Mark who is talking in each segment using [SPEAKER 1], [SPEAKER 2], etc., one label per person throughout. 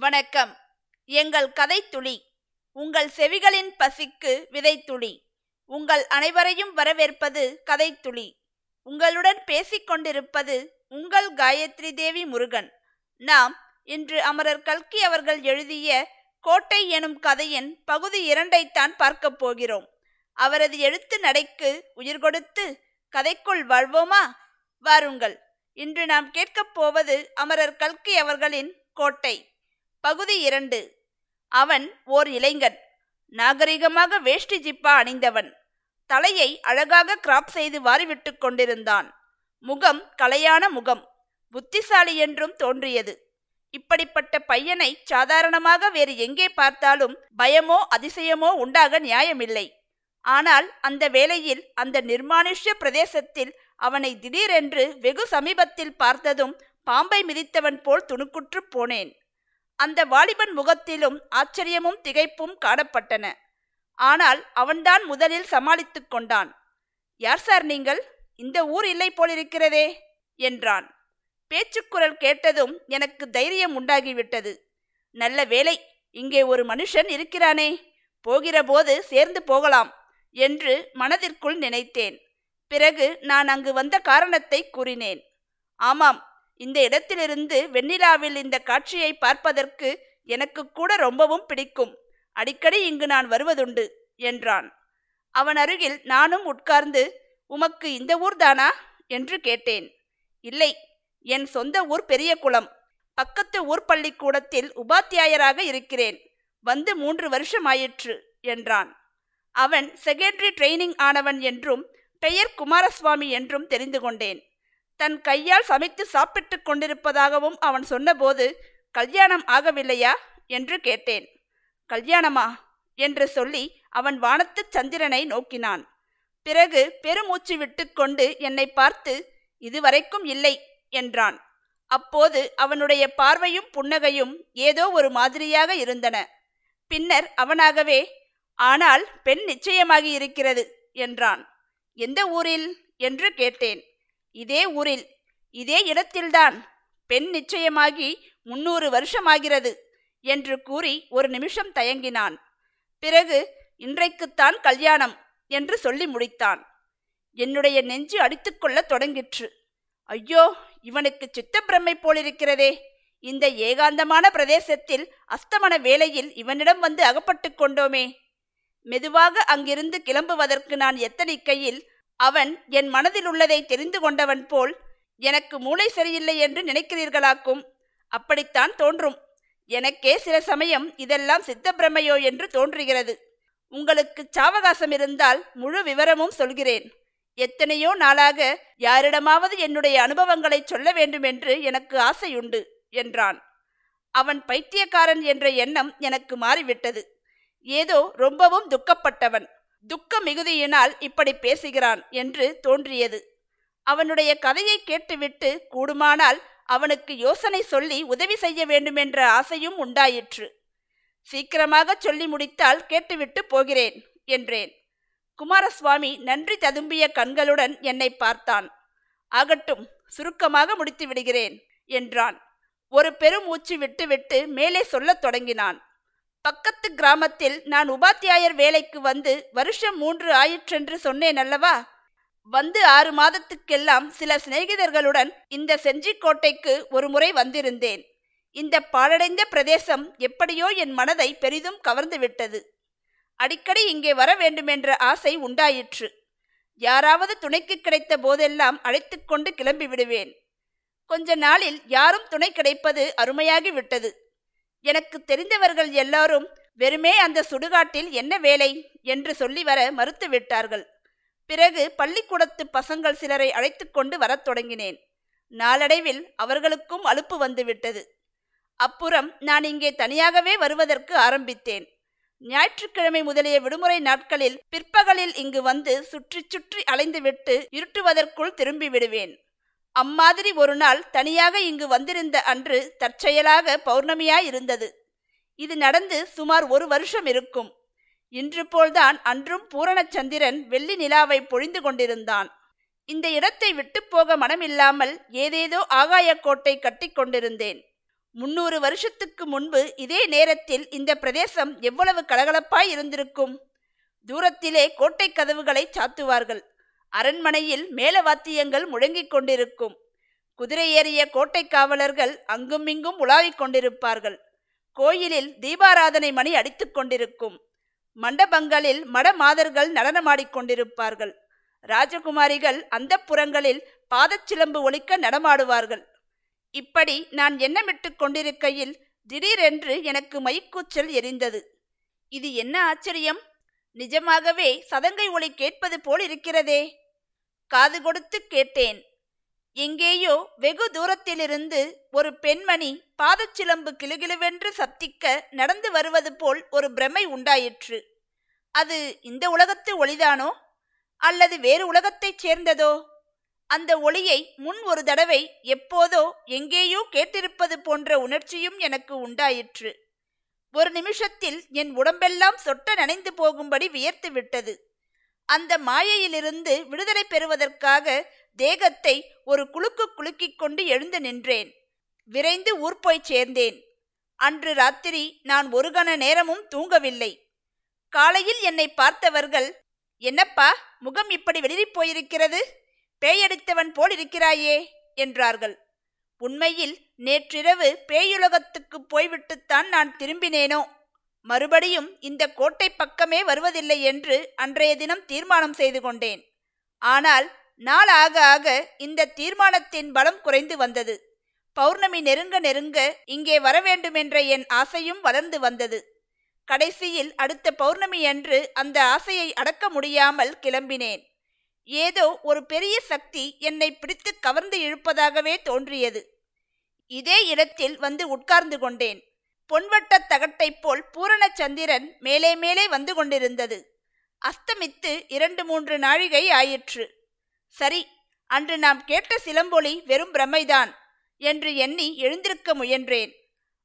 [SPEAKER 1] வணக்கம். எங்கள் கதைத்துளி உங்கள் செவிகளின் பசிக்கு விதைத்துளி உங்கள் அனைவரையும் வரவேற்பது கதைத்துளி. உங்களுடன் பேசிக்கொண்டிருப்பது உங்கள் காயத்ரி தேவி முருகன். நாம் இன்று அமரர் கல்கி அவர்கள் எழுதிய கோட்டை எனும் கதையின் பகுதி இரண்டைத்தான் பார்க்கப் போகிறோம். அவரது எழுத்து நடைக்கு உயிர் கொடுத்து கதைக்குள் வாழ்வோமா? வாருங்கள். இன்று நாம் கேட்கப் போவது அமரர் கல்கி அவர்களின் கோட்டை. பகுதி இரண்டு. அவன் ஓர் இளைஞன். நாகரிகமாக வேஷ்டி ஜிப்பா அணிந்தவன். தலையை அழகாக கிராப் செய்து வாரிவிட்டு கொண்டிருந்தான். முகம் கலையான முகம். புத்திசாலி என்றும் தோன்றியது. இப்படிப்பட்ட பையனை சாதாரணமாக வேறு எங்கே பார்த்தாலும் பயமோ அதிசயமோ உண்டாக நியாயமில்லை. ஆனால் அந்த வேளையில் அந்த நிர்மானுஷ்ய பிரதேசத்தில் அவனை திடீரென்று வெகு சமீபத்தில் பார்த்ததும் பாம்பை மிதித்தவன் போல் துணுக்குற்று போனேன். அந்த வாலிபன் முகத்திலும் ஆச்சரியமும் திகைப்பும் காணப்பட்டன. ஆனால் அவன்தான் முதலில் சமாளித்து கொண்டான். யார் சார் நீங்கள்? இந்த ஊர் இல்லை போலிருக்கிறதே என்றான். பேச்சுக்குரல் கேட்டதும் எனக்கு தைரியம் உண்டாகிவிட்டது. நல்ல வேலை இங்கே ஒரு மனுஷன் இருக்கிறானே போகிறபோது சேர்ந்து போகலாம் என்று மனதிற்குள் நினைத்தேன். பிறகு நான் அங்கு வந்த காரணத்தை கூறினேன். ஆமாம் இந்த இடத்திலிருந்து வெண்ணிலாவில் இந்த காட்சியை பார்ப்பதற்கு எனக்கு கூட ரொம்பவும் பிடிக்கும். அடிக்கடி இங்கு நான் வருவதுண்டு என்றான். அவன் அருகில் நானும் உட்கார்ந்து உமக்கு இந்த ஊர்தானா என்று கேட்டேன். இல்லை என் சொந்த ஊர் பெரிய குளம். பக்கத்து ஊர் பள்ளிக்கூடத்தில் உபாத்தியாயராக இருக்கிறேன். வந்து மூன்று வருஷம் ஆயிற்று என்றான். அவன் செகண்டரி ட்ரைனிங் ஆனவன் என்றும் பெயர் குமாரசுவாமி என்றும் தெரிந்து கொண்டேன். தன் கையால் சமைத்து சாப்பிட்டு கொண்டிருப்பதாகவும் அவன் சொன்னபோது கல்யாணம் ஆகவில்லையா? என்று கேட்டேன். கல்யாணமா? என்று சொல்லி அவன் வானத்து சந்திரனை நோக்கினான். பிறகு பெருமூச்சு விட்டுக்கொண்டு என்னை பார்த்து இதுவரைக்கும் இல்லை என்றான். அப்போது அவனுடைய பார்வையும் புன்னகையும் ஏதோ ஒரு மாதிரியாக இருந்தன. பின்னர் அவனாகவே ஆனால் பெண் நிச்சயமாகி இருக்கிறது என்றான். எந்த ஊரில்? என்று கேட்டேன். இதே ஊரில் இதே இடத்தில்தான் பெண் நிச்சயமாகி முன்னூறு வருஷமாகிறது என்று கூறி ஒரு நிமிஷம் தயங்கினான். பிறகு இன்றைக்குத்தான் கல்யாணம் என்று சொல்லி முடித்தான். என்னுடைய நெஞ்சு அடித்துக்கொள்ள தொடங்கிற்று. ஐயோ இவனுக்கு சித்தப்பிரமை போலிருக்கிறதே. இந்த ஏகாந்தமான பிரதேசத்தில் அஸ்தமன வேளையில் இவனிடம் வந்து அகப்பட்டு கொண்டோமே. மெதுவாக அங்கிருந்து கிளம்புவதற்கு நான் எத்தனிக்கையில் அவன் என் மனதில் உள்ளதை தெரிந்து கொண்டவன் போல் எனக்கு மூளை சரியில்லை என்று நினைக்கிறீர்களாக்கும்? அப்படித்தான் தோன்றும். எனக்கே சில சமயம் இதெல்லாம் சித்தப்பிரமையோ என்று தோன்றுகிறது. உங்களுக்கு சாவகாசம் இருந்தால் முழு விவரமும் சொல்கிறேன். எத்தனையோ நாளாக யாரிடமாவது என்னுடைய அனுபவங்களை சொல்ல வேண்டும் என்று எனக்கு ஆசையுண்டு என்றான். அவன் பைத்தியக்காரன் என்ற எண்ணம் எனக்கு மாறிவிட்டது. ஏதோ ரொம்பவும் துக்கப்பட்டவன். துக்க மிகுதியினால் இப்படி பேசுகிறான் என்று தோன்றியது. அவனுடைய கதையை கேட்டுவிட்டு கூடுமானால் அவனுக்கு யோசனை சொல்லி உதவி செய்ய வேண்டுமென்ற ஆசையும் உண்டாயிற்று. சீக்கிரமாக சொல்லி முடித்தால் கேட்டுவிட்டு போகிறேன் என்றேன். குமாரசுவாமி நன்றி ததும்பிய கண்களுடன் என்னை பார்த்தான். ஆகட்டும் சுருக்கமாக முடித்து விடுகிறேன் என்றான். ஒரு பெருமூச்சு விட்டுவிட்டு மேலே சொல்லத் தொடங்கினான். பக்கத்து கிராமத்தில் நான் உபாத்தியாயர் வேலைக்கு வந்து வருஷம் மூன்று ஆயிற்றென்று சொன்னேன் அல்லவா வந்து ஆறு மாதத்துக்கெல்லாம் சில சிநேகிதர்களுடன் இந்த செஞ்சிக்கோட்டைக்கு ஒரு முறை வந்திருந்தேன். இந்த பாழடைந்த பிரதேசம் எப்படியோ என் மனதை பெரிதும் கவர்ந்து விட்டது. அடிக்கடி இங்கே வர வேண்டுமென்ற ஆசை உண்டாயிற்று. யாராவது துணைக்கு கிடைத்த போதெல்லாம் அழைத்து கொண்டு கிளம்பி விடுவேன். கொஞ்ச நாளில் யாரும் துணை கிடைப்பது அருமையாகி விட்டது. எனக்கு தெரிந்தவர்கள் எல்லாரும் வெறுமே அந்த சுடுகாட்டில் என்ன வேலை என்று சொல்லி வர மறுத்து விட்டார்கள். பிறகு பள்ளிக்கூடத்து பசங்கள் சிலரை அழைத்து கொண்டு வரத் தொடங்கினேன். நாளடைவில் அவர்களுக்கும் அலுப்பு வந்துவிட்டது அப்புறம் நான் இங்கே தனியாகவே வருவதற்கு ஆரம்பித்தேன். ஞாயிற்றுக்கிழமை முதலிய விடுமுறை நாட்களில் பிற்பகலில் இங்கு வந்து சுற்றி சுற்றி அலைந்துவிட்டு இருட்டுவதற்குள் திரும்பி விடுவேன். அம்மாதிரி ஒரு நாள் தனியாக இங்கு வந்திருந்த அன்று தற்செயலாக பௌர்ணமியாயிருந்தது இது நடந்து சுமார் ஒரு வருஷம் இருக்கும். இன்று போல்தான் அன்றும் பூரணச்சந்திரன் வெள்ளி நிலாவை பொழிந்து கொண்டிருந்தான். இந்த இடத்தை விட்டு போக மனமில்லாமல் ஏதேதோ ஆகாயக்கோட்டை கட்டி கொண்டிருந்தேன். முன்னூறு வருஷத்துக்கு முன்பு இதே நேரத்தில் இந்த பிரதேசம் எவ்வளவு கலகலப்பாய் இருந்திருக்கும்? தூரத்திலே கோட்டை கதவுகளை சாத்துவார்கள். அரண்மனையில் மேலவாத்தியங்கள் முழங்கிக் கொண்டிருக்கும். குதிரை ஏறிய கோட்டை காவலர்கள் அங்குமிங்கும் உலாவிக் கொண்டிருப்பார்கள். கோயிலில் தீபாராதனை மணி அடித்துக் கொண்டிருக்கும். மண்டபங்களில் மடமாதர்கள் நடனமாடிக்கொண்டிருப்பார்கள் ராஜகுமாரிகள் அந்த புறங்களில் பாதச்சிலம்பு ஒழிக்க நடமாடுவார்கள். இப்படி நான் எண்ணமிட்டு கொண்டிருக்கையில் திடீரென்று எனக்கு மைக்கூச்சல் எரிந்தது. இது என்ன ஆச்சரியம்? நிஜமாகவே சதங்கை ஒளி கேட்பது போல் இருக்கிறதே. காது கொடுத்து கேட்டேன். எங்கேயோ வெகு தூரத்திலிருந்து ஒரு பெண்மணி பாதச்சிலம்பு கிளுகிளுவென்று சப்திக்க நடந்து வருவது போல் ஒரு பிரமை உண்டாயிற்று. அது இந்த உலகத்து ஒளிதானோ? அல்லது வேறு உலகத்தைச் சேர்ந்ததோ? அந்த ஒளியை முன் ஒரு தடவை எப்போதோ எங்கேயோ கேட்டிருப்பது போன்ற உணர்ச்சியும் எனக்கு உண்டாயிற்று. ஒரு நிமிஷத்தில் என் உடம்பெல்லாம் சொட்ட நனைந்து போகும்படி வியர்த்து விட்டது. அந்த மாயையிலிருந்து விடுதலை பெறுவதற்காக தேகத்தை ஒரு குலுக்கு குலுக்கிக் கொண்டு எழுந்து நின்றேன். விரைந்து ஊர் போய் சேர்ந்தேன். அன்று ராத்திரி நான் ஒரு கண நேரமும் தூங்கவில்லை. காலையில் என்னை பார்த்தவர்கள் என்னப்பா முகம் இப்படி வெளிரிப் போயிருக்கிறது? பேயடித்தவன் போல் இருக்கிறாயே என்றார்கள். உண்மையில் நேற்றிரவு பேயுலகத்துக்கு போய்விட்டுத்தான் நான் திரும்பினேனோ? மறுபடியும் இந்த கோட்டை பக்கமே வருவதில்லை என்று அன்றைய தினம் தீர்மானம் செய்து கொண்டேன். ஆனால் நாள் ஆக ஆக இந்த தீர்மானத்தின் பலம் குறைந்து வந்தது. பௌர்ணமி நெருங்க நெருங்க இங்கே வர வேண்டுமென்ற என் ஆசையும் வளர்ந்து வந்தது. கடைசியில் அடுத்த பௌர்ணமி அன்று அந்த ஆசையை அடக்க முடியாமல் கிளம்பினேன். ஏதோ ஒரு பெரிய சக்தி என்னை பிடித்து கவர்ந்து இழுப்பதாகவே தோன்றியது. இதே இடத்தில் வந்து உட்கார்ந்து கொண்டேன். பொன்வட்ட தகட்டைப் போல் பூரண சந்திரன் மேலே மேலே வந்து கொண்டிருந்தது. அஸ்தமித்து இரண்டு மூன்று நாழிகை ஆயிற்று. சரி அன்று நாம் கேட்ட சிலம்பொலி வெறும் பிரமைதான் என்று எண்ணி எழுந்திருக்க முயன்றேன்.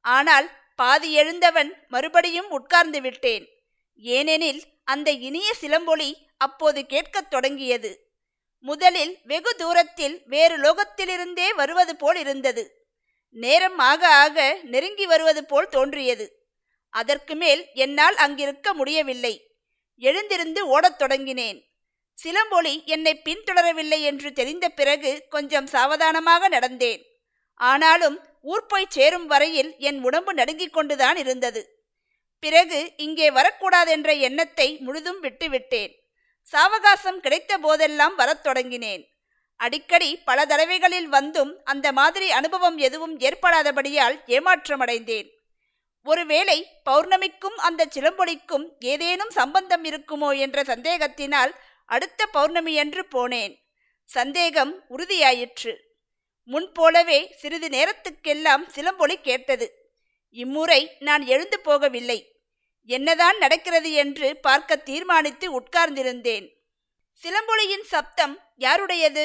[SPEAKER 1] ஆனால் பாதி எழுந்தவன் மறுபடியும் உட்கார்ந்து விட்டேன். ஏனெனில் அந்த இனிய சிலம்பொலி அப்போது கேட்கத் தொடங்கியது. முதலில் வெகு தூரத்தில் வேறு லோகத்திலிருந்தே வருவது போல் இருந்தது. நேரம் ஆக ஆக நெருங்கி வருவது போல் தோன்றியது. அதற்கு மேல் என்னால் அங்கிருக்க முடியவில்லை. எழுந்திருந்து ஓடத் தொடங்கினேன். சிலம்பொலி என்னை பின்தொடரவில்லை என்று தெரிந்த பிறகு கொஞ்சம் சாவதானமாக நடந்தேன். ஆனாலும் ஊர் போய் சேரும் வரையில் என் உடம்பு நடுங்கிக் கொண்டுதான் இருந்தது. பிறகு இங்கே வரக்கூடாதென்ற எண்ணத்தை முழுதும் விட்டுவிட்டேன். சாவகாசம் கிடைத்த போதெல்லாம் வரத் தொடங்கினேன். அடிக்கடி பல தடவைகளில் வந்தும் அந்த மாதிரி அனுபவம் எதுவும் ஏற்படாதபடியால் ஏமாற்றமடைந்தேன். ஒருவேளை பௌர்ணமிக்கும் அந்த சிலம்பொலிக்கும் ஏதேனும் சம்பந்தம் இருக்குமோ என்ற சந்தேகத்தினால் அடுத்த பௌர்ணமியன்று போனேன். சந்தேகம் உறுதியாயிற்று. முன்போலவே சிறிது நேரத்துக்கெல்லாம் சிலம்பொலி கேட்டது. இம்முறை நான் எழுந்து போகவில்லை. என்னதான் நடக்கிறது என்று பார்க்க தீர்மானித்து உட்கார்ந்திருந்தேன். சிலம்பொலியின் சப்தம் யாருடையது?